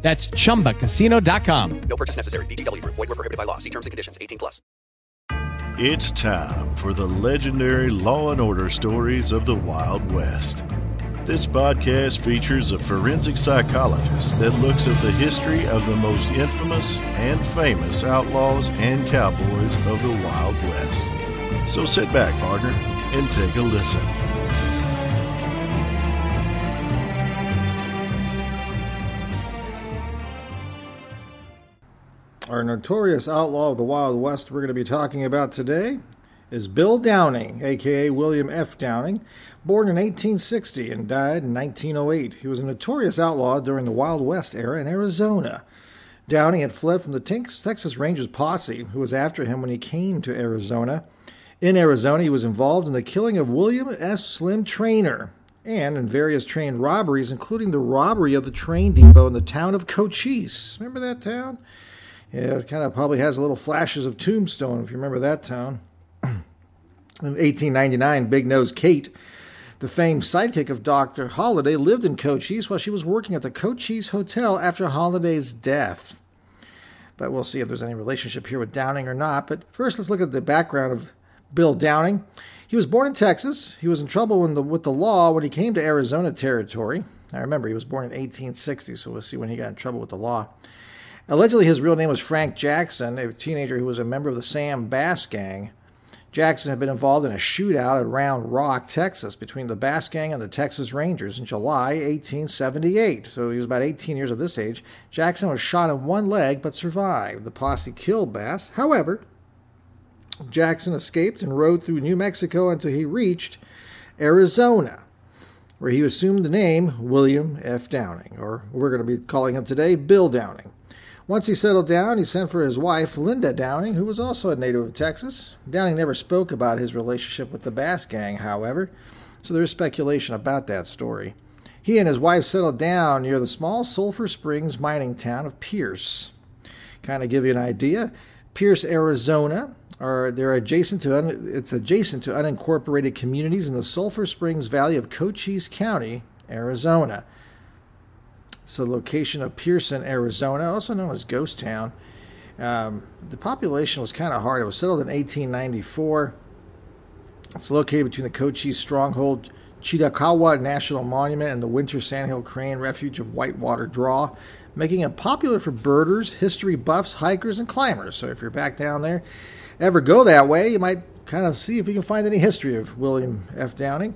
That's chumbacasino.com. No purchase necessary. VGW Group. Void were prohibited by law. See terms and conditions. 18 plus. It's time for the legendary Law and Order stories of the Wild West. This podcast features a forensic psychologist that looks at the history of the most infamous and famous outlaws and cowboys of the Wild West. So sit back, partner, and take a listen. Our notorious outlaw of the Wild West we're going to be talking about today is Bill Downing, aka William F. Downing, born in 1860 and died in 1908. He was a notorious outlaw during the Wild West era in Arizona. Downing had fled from the Texas Rangers posse, who was after him when he came to Arizona. In Arizona, he was involved in the killing of William S. Slim Trainer and in various train robberies, including the robbery of the train depot in the town of Cochise. Remember that town? It kind of probably has a little flashes of Tombstone, if you remember that town. In 1899, Big Nose Kate, the famed sidekick of Dr. Holliday, lived in Cochise while she was working at the Cochise Hotel after Holliday's death. But we'll see if there's any relationship here with Downing or not. But first, let's look at the background of Bill Downing. He was born in Texas. He was in trouble the, with the law when he came to Arizona Territory. I remember he was born in 1860, so we'll see when he got in trouble with the law. Allegedly, his real name was Frank Jackson, a teenager who was a member of the Sam Bass Gang. Jackson had been involved in a shootout at Round Rock, Texas, between the Bass Gang and the Texas Rangers in July 1878. So he was about 18 years of this age. Jackson was shot in one leg but survived. The posse killed Bass. However, Jackson escaped and rode through New Mexico until he reached Arizona, where he assumed the name William F. Downing, or we're going to be calling him today Bill Downing. Once he settled down, he sent for his wife, Linda Downing, who was also a native of Texas. Downing never spoke about his relationship with the Bass Gang, however, so there is speculation about that story. He and his wife settled down near the small Sulphur Springs mining town of Pearce. Kind of give you an idea, Pearce, Arizona, are they're adjacent to it's adjacent to unincorporated communities in the Sulphur Springs Valley of Cochise County, Arizona. It's the location of Pearson, Arizona, also known as Ghost Town. Um, the population was kind of hard. It was settled in 1894. It's located between the Cochise stronghold Chiricahua National Monument and the Winter Sandhill Crane Refuge of Whitewater Draw, making it popular for birders, history buffs, hikers, and climbers. So if you're back down there, ever go that way, you might kind of see if you can find any history of William F. Downing.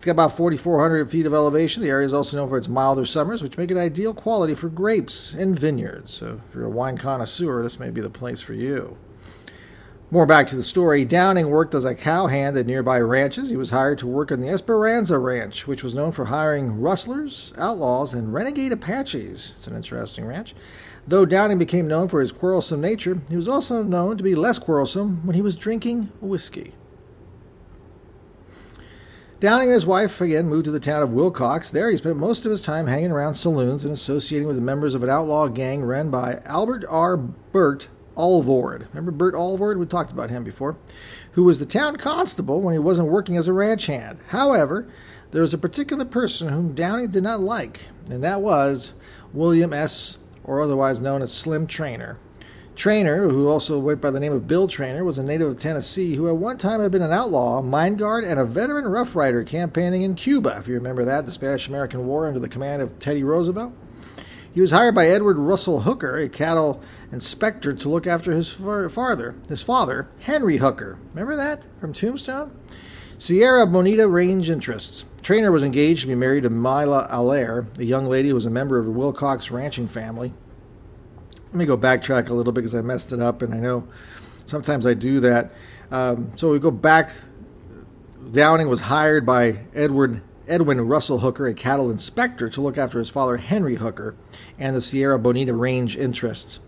It's got about 4,400 feet of elevation. The area is also known for its milder summers, which make it ideal quality for grapes and vineyards. So, if you're a wine connoisseur, this may be the place for you. More back to the story. Downing worked as a cowhand at nearby ranches. He was hired to work on the Esperanza Ranch, which was known for hiring rustlers, outlaws, and renegade Apaches. It's an interesting ranch. Though Downing became known for his quarrelsome nature, he was also known to be less quarrelsome when he was drinking whiskey. Downing and his wife again moved to the town of Willcox. There, he spent most of his time hanging around saloons and associating with the members of an outlaw gang run by Albert R. Burt Alvord. Remember Burt Alvord? We talked about him before. Who was the town constable when he wasn't working as a ranch hand. However, there was a particular person whom Downing did not like, and that was William S., or otherwise known as Slim Trainer. Trainer, who also went by the name of Bill Trainer, was a native of Tennessee who at one time had been an outlaw, mine guard, and a veteran Rough Rider campaigning in Cuba, if you remember that, the Spanish American War under the command of Teddy Roosevelt. He was hired by Edward Russell Hooker, a cattle inspector, to look after his father, his father, Henry Hooker. Remember that from Tombstone? Sierra Bonita Range Interests. Trainer was engaged to be married to Mila Allaire, a young lady who was a member of a Willcox ranching family. Let me go backtrack a little bit because I messed it up, and I know sometimes I do that. Um, so we go back. Downing was hired by Edward Edwin Russell Hooker, a cattle inspector, to look after his father Henry Hooker and the Sierra Bonita Range interests.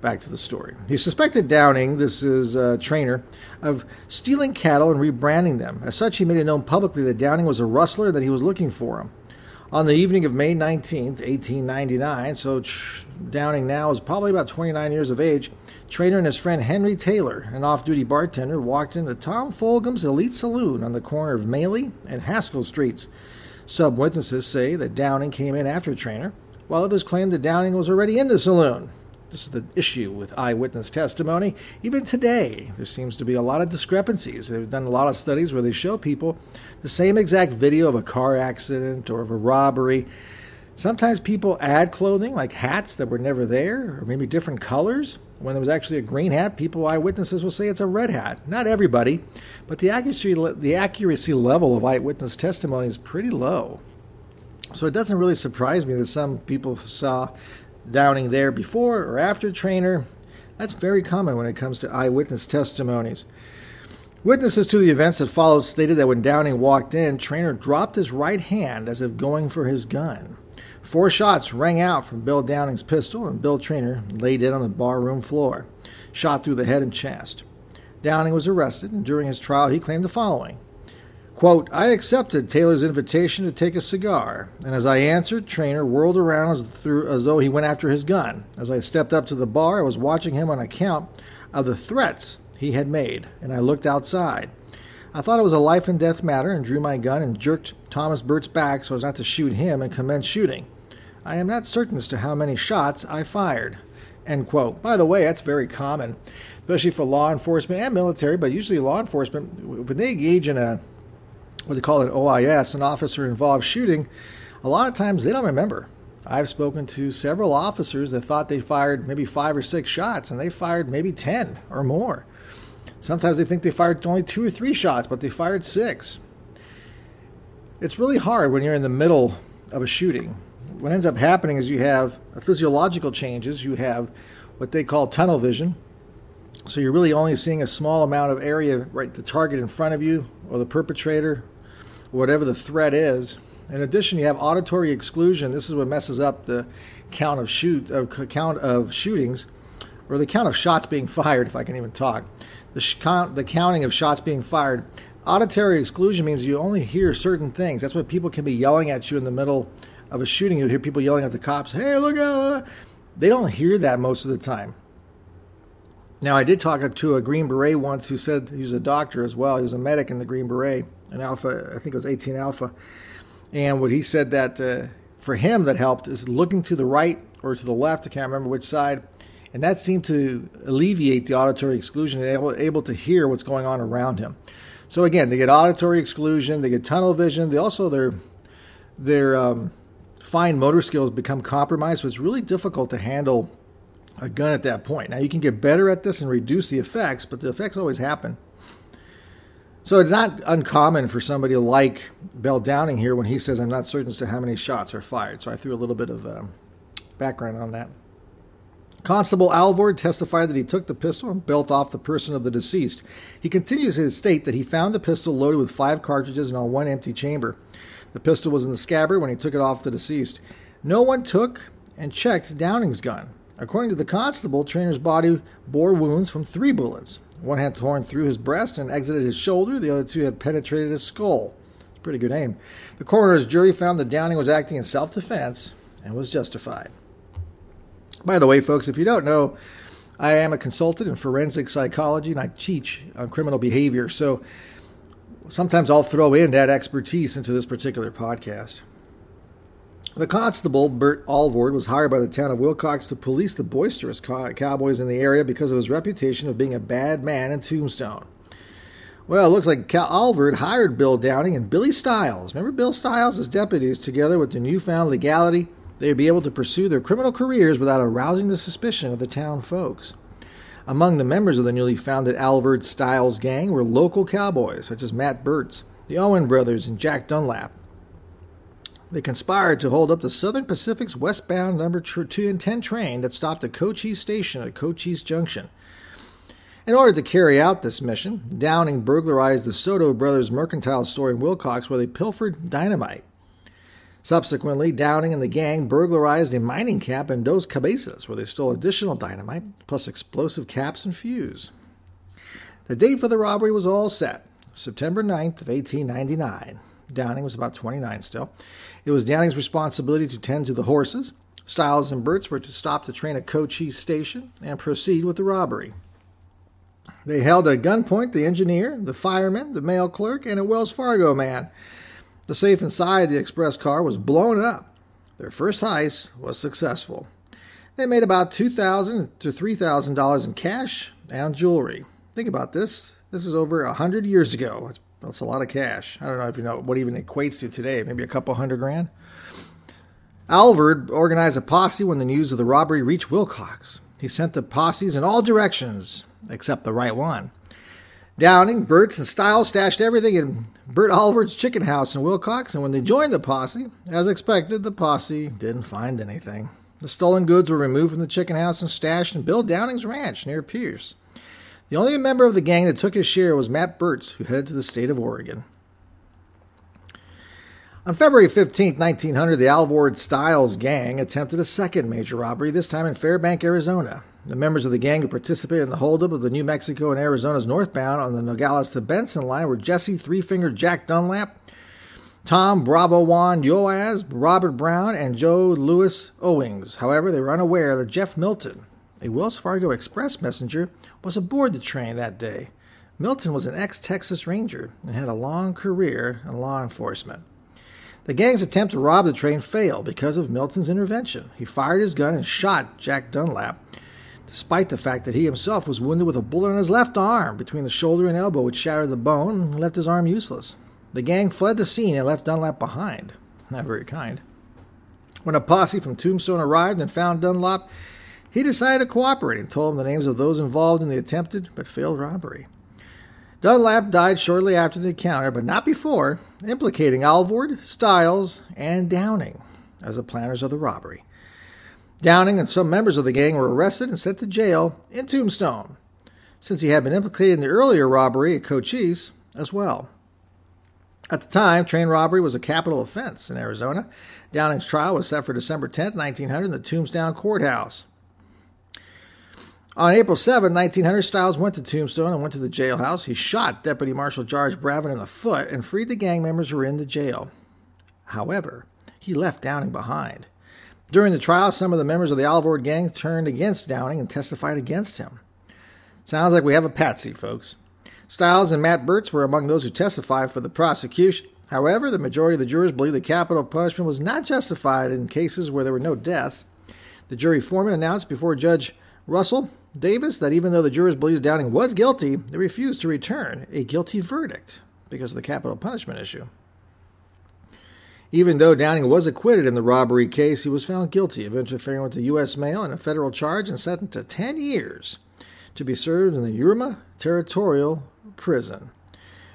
Back to the story. He suspected Downing, this is a trainer, of stealing cattle and rebranding them. As such, he made it known publicly that Downing was a rustler that he was looking for him. On the evening of May 19th, 1899, so Downing now is probably about 29 years of age, Trainer and his friend Henry Taylor, an off duty bartender, walked into Tom Fulgham's Elite Saloon on the corner of Maley and Haskell Streets. Some witnesses say that Downing came in after Trainer, while others claim that Downing was already in the saloon. This is the issue with eyewitness testimony. Even today, there seems to be a lot of discrepancies. They've done a lot of studies where they show people the same exact video of a car accident or of a robbery. Sometimes people add clothing, like hats that were never there, or maybe different colors. When there was actually a green hat, people, eyewitnesses, will say it's a red hat. Not everybody, but the accuracy, the accuracy level of eyewitness testimony is pretty low. So it doesn't really surprise me that some people saw Downing there before or after Trainer. That's very common when it comes to eyewitness testimonies. Witnesses to the events that followed stated that when Downing walked in, Trainer dropped his right hand as if going for his gun. Four shots rang out from Bill Downing's pistol, and Bill Trainer lay dead on the barroom floor, shot through the head and chest. Downing was arrested, and during his trial, he claimed the following Quote, I accepted Taylor's invitation to take a cigar, and as I answered, Trainer whirled around as, through, as though he went after his gun. As I stepped up to the bar, I was watching him on account of the threats he had made, and I looked outside. I thought it was a life and death matter and drew my gun and jerked Thomas Burt's back so as not to shoot him and commenced shooting. I am not certain as to how many shots I fired. End quote. By the way, that's very common, especially for law enforcement and military, but usually law enforcement, when they engage in a what they call an OIS, an officer involved shooting, a lot of times they don't remember. I've spoken to several officers that thought they fired maybe five or six shots, and they fired maybe 10 or more. Sometimes they think they fired only two or three shots, but they fired six. It's really hard when you're in the middle of a shooting. What ends up happening is you have physiological changes. You have what they call tunnel vision. So you're really only seeing a small amount of area, right, the target in front of you or the perpetrator, whatever the threat is. In addition, you have auditory exclusion. This is what messes up the count of shoot of count of shootings, or the count of shots being fired, if I can even talk. The sh- count, the counting of shots being fired. Auditory exclusion means you only hear certain things. That's what people can be yelling at you in the middle of a shooting. You hear people yelling at the cops, "Hey, look out!" They don't hear that most of the time. Now, I did talk to a Green Beret once who said he was a doctor as well. He was a medic in the Green Beret an Alpha, I think it was 18 Alpha. And what he said that uh, for him that helped is looking to the right or to the left, I can't remember which side, and that seemed to alleviate the auditory exclusion and able, able to hear what's going on around him. So again, they get auditory exclusion, they get tunnel vision, they also their their um, fine motor skills become compromised, so it's really difficult to handle a gun at that point. Now you can get better at this and reduce the effects, but the effects always happen. So it's not uncommon for somebody like Bell Downing here when he says, I'm not certain as to how many shots are fired. So I threw a little bit of um, background on that. Constable Alvord testified that he took the pistol and built off the person of the deceased. He continues to state that he found the pistol loaded with five cartridges and on one empty chamber. The pistol was in the scabbard when he took it off the deceased. No one took and checked Downing's gun. According to the constable, Trainer's body bore wounds from three bullets. One had torn through his breast and exited his shoulder, the other two had penetrated his skull. It's pretty good aim. The coroner's jury found that Downing was acting in self defense and was justified. By the way, folks, if you don't know, I am a consultant in forensic psychology and I teach on criminal behavior. So sometimes I'll throw in that expertise into this particular podcast. The constable, Burt Alvord, was hired by the town of Willcox to police the boisterous cowboys in the area because of his reputation of being a bad man in Tombstone. Well, it looks like Cal Alvord hired Bill Downing and Billy Stiles. Remember Bill Stiles as deputies, together with the newfound legality, they would be able to pursue their criminal careers without arousing the suspicion of the town folks. Among the members of the newly founded Alvord Stiles gang were local cowboys such as Matt Burts, the Owen brothers, and Jack Dunlap. They conspired to hold up the Southern Pacific's westbound number 210 train that stopped at Cochise Station at Cochise Junction. In order to carry out this mission, Downing burglarized the Soto brothers' mercantile store in Willcox where they pilfered dynamite. Subsequently, Downing and the gang burglarized a mining camp in Dos Cabezas, where they stole additional dynamite, plus explosive caps and fuse. The date for the robbery was all set, September 9th of 1899. Downing was about 29 still. It was Downing's responsibility to tend to the horses. Stiles and Burt's were to stop the train at Cochise Station and proceed with the robbery. They held at gunpoint the engineer, the fireman, the mail clerk, and a Wells Fargo man. The safe inside the express car was blown up. Their first heist was successful. They made about 2,000 to $3,000 in cash and jewelry. Think about this. This is over a hundred years ago. That's, that's a lot of cash. I don't know if you know what even equates to today. Maybe a couple hundred grand. Alvord organized a posse when the news of the robbery reached Willcox. He sent the posses in all directions except the right one. Downing, Burt's, and Stiles stashed everything in Burt Alvord's chicken house in Willcox, and when they joined the posse, as expected, the posse didn't find anything. The stolen goods were removed from the chicken house and stashed in Bill Downing's ranch near Pearce. The only member of the gang that took his share was Matt Burt's, who headed to the state of Oregon. On February 15, 1900, the Alvord Stiles gang attempted a second major robbery, this time in Fairbank, Arizona. The members of the gang who participated in the holdup of the New Mexico and Arizona's northbound on the Nogales to Benson line were Jesse Three Finger Jack Dunlap, Tom Bravo Juan Yoas, Robert Brown, and Joe Lewis Owings. However, they were unaware that Jeff Milton, a Wells Fargo Express messenger, was aboard the train that day. Milton was an ex Texas Ranger and had a long career in law enforcement. The gang's attempt to rob the train failed because of Milton's intervention. He fired his gun and shot Jack Dunlap, despite the fact that he himself was wounded with a bullet in his left arm between the shoulder and elbow, which shattered the bone and left his arm useless. The gang fled the scene and left Dunlap behind. Not very kind. When a posse from Tombstone arrived and found Dunlap, he decided to cooperate and told them the names of those involved in the attempted but failed robbery. Dunlap died shortly after the encounter, but not before, implicating Alvord, Stiles, and Downing as the planners of the robbery. Downing and some members of the gang were arrested and sent to jail in Tombstone, since he had been implicated in the earlier robbery at Cochise as well. At the time, train robbery was a capital offense in Arizona. Downing's trial was set for December 10, 1900, in the Tombstone Courthouse. On April 7, 1900, Stiles went to Tombstone and went to the jailhouse. He shot Deputy Marshal George Bravin in the foot and freed the gang members who were in the jail. However, he left Downing behind. During the trial, some of the members of the Alvord gang turned against Downing and testified against him. Sounds like we have a patsy, folks. Stiles and Matt Burt's were among those who testified for the prosecution. However, the majority of the jurors believed the capital punishment was not justified in cases where there were no deaths. The jury foreman announced before Judge Russell Davis that even though the jurors believed Downing was guilty, they refused to return a guilty verdict because of the capital punishment issue. Even though Downing was acquitted in the robbery case, he was found guilty of interfering with the U.S. mail in a federal charge and sentenced to 10 years to be served in the Yuma Territorial Prison.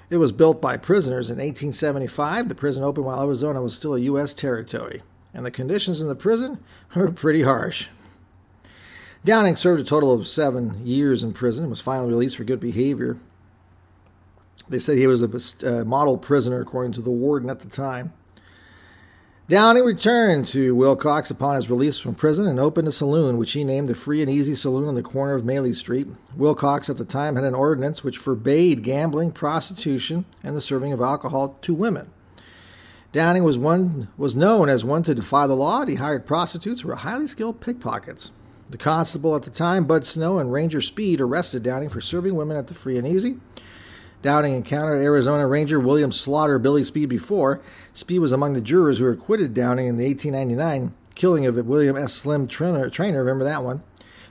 It was built by prisoners in 1875. The prison opened while Arizona was still a U.S. territory, and the conditions in the prison were pretty harsh. Downing served a total of seven years in prison and was finally released for good behavior. They said he was a uh, model prisoner, according to the warden at the time. Downing returned to Willcox upon his release from prison and opened a saloon, which he named the Free and Easy Saloon on the corner of Maley Street. Willcox at the time had an ordinance which forbade gambling, prostitution, and the serving of alcohol to women. Downing was one was known as one to defy the law, and he hired prostitutes who were highly skilled pickpockets. The constable at the time, Bud Snow, and Ranger Speed arrested Downing for serving women at the Free and Easy. Downing encountered Arizona Ranger William Slaughter Billy Speed before. Speed was among the jurors who acquitted Downing in the 1899 killing of William S. Slim Trainer. Trainer remember that one?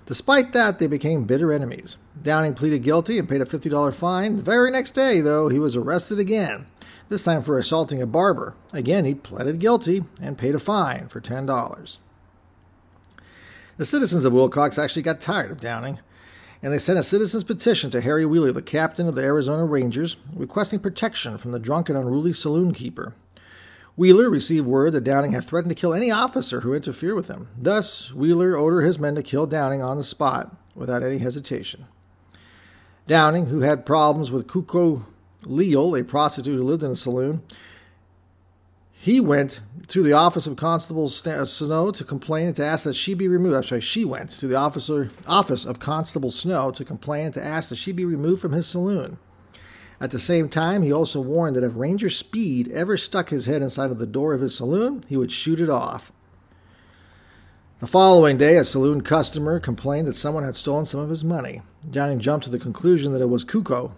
Despite that, they became bitter enemies. Downing pleaded guilty and paid a $50 fine. The very next day, though, he was arrested again, this time for assaulting a barber. Again, he pleaded guilty and paid a fine for $10. The citizens of Willcox actually got tired of Downing, and they sent a citizen's petition to Harry Wheeler, the captain of the Arizona Rangers, requesting protection from the drunk and unruly saloon keeper. Wheeler received word that Downing had threatened to kill any officer who interfered with him. Thus, Wheeler ordered his men to kill Downing on the spot without any hesitation. Downing, who had problems with Cuco Leal, a prostitute who lived in a saloon, He went to the office of Constable uh, Snow to complain and to ask that she be removed. I'm sorry, she went to the officer office of Constable Snow to complain and to ask that she be removed from his saloon. At the same time, he also warned that if Ranger Speed ever stuck his head inside of the door of his saloon, he would shoot it off. The following day, a saloon customer complained that someone had stolen some of his money. Downing jumped to the conclusion that it was Cuco.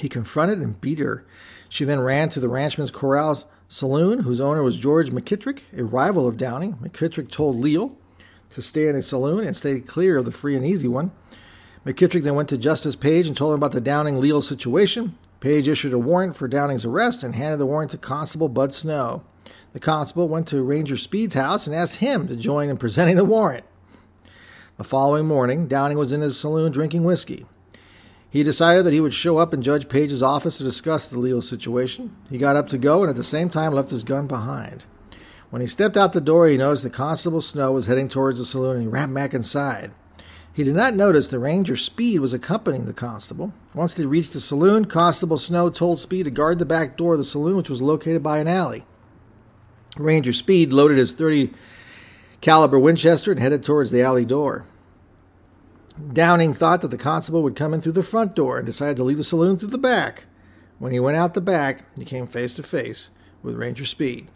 He confronted and beat her. She then ran to the ranchman's corral saloon, whose owner was George McKittrick, a rival of Downing. McKittrick told Leal to stay in a saloon and stay clear of the free and easy one. McKittrick then went to Justice Page and told him about the Downing Leal situation. Page issued a warrant for Downing's arrest and handed the warrant to Constable Bud Snow. The constable went to Ranger Speed's house and asked him to join in presenting the warrant. The following morning, Downing was in his saloon drinking whiskey. He decided that he would show up in Judge Page's office to discuss the Leal situation. He got up to go and at the same time left his gun behind. When he stepped out the door, he noticed that Constable Snow was heading towards the saloon and he ran back inside. He did not notice that Ranger Speed was accompanying the constable. Once they reached the saloon, Constable Snow told Speed to guard the back door of the saloon, which was located by an alley. Ranger Speed loaded his 30 caliber Winchester and headed towards the alley door. Downing thought that the constable would come in through the front door and decided to leave the saloon through the back. When he went out the back, he came face to face with Ranger Speed.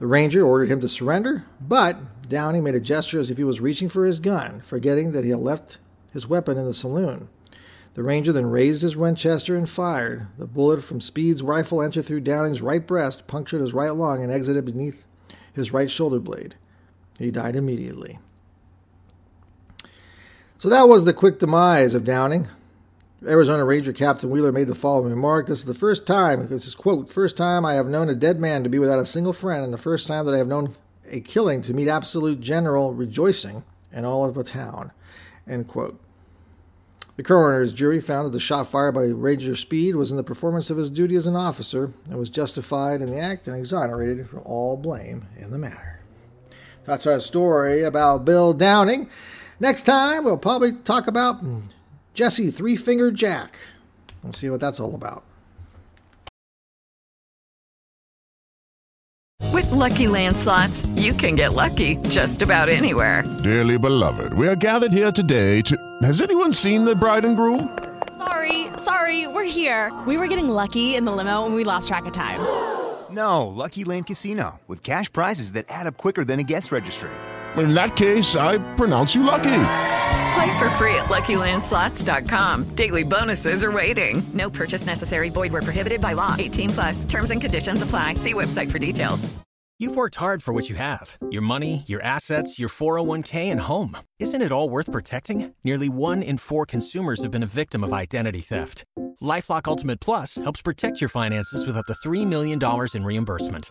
The ranger ordered him to surrender, but Downing made a gesture as if he was reaching for his gun, forgetting that he had left his weapon in the saloon. The ranger then raised his Winchester and fired. The bullet from Speed's rifle entered through Downing's right breast, punctured his right lung, and exited beneath his right shoulder blade. He died immediately. So that was the quick demise of Downing. Arizona Ranger Captain Wheeler made the following remark. This is the first time, this is quote, first time I have known a dead man to be without a single friend, and the first time that I have known a killing to meet absolute general rejoicing in all of a town. End quote. The coroner's jury found that the shot fired by Ranger Speed was in the performance of his duty as an officer and was justified in the act and exonerated from all blame in the matter. That's our story about Bill Downing. Next time, we'll probably talk about Jesse Three Finger Jack. We'll see what that's all about. With lucky landslots, you can get lucky just about anywhere. Dearly beloved, we are gathered here today to. Has anyone seen the bride and groom? Sorry, sorry, we're here. We were getting lucky in the limo and we lost track of time. No, Lucky Land Casino, with cash prizes that add up quicker than a guest registry in that case, I pronounce you lucky. Play for free at LuckyLandSlots.com. Daily bonuses are waiting. No purchase necessary. Void were prohibited by law. 18 plus. Terms and conditions apply. See website for details. You've worked hard for what you have: your money, your assets, your 401k, and home. Isn't it all worth protecting? Nearly one in four consumers have been a victim of identity theft. LifeLock Ultimate Plus helps protect your finances with up to three million dollars in reimbursement.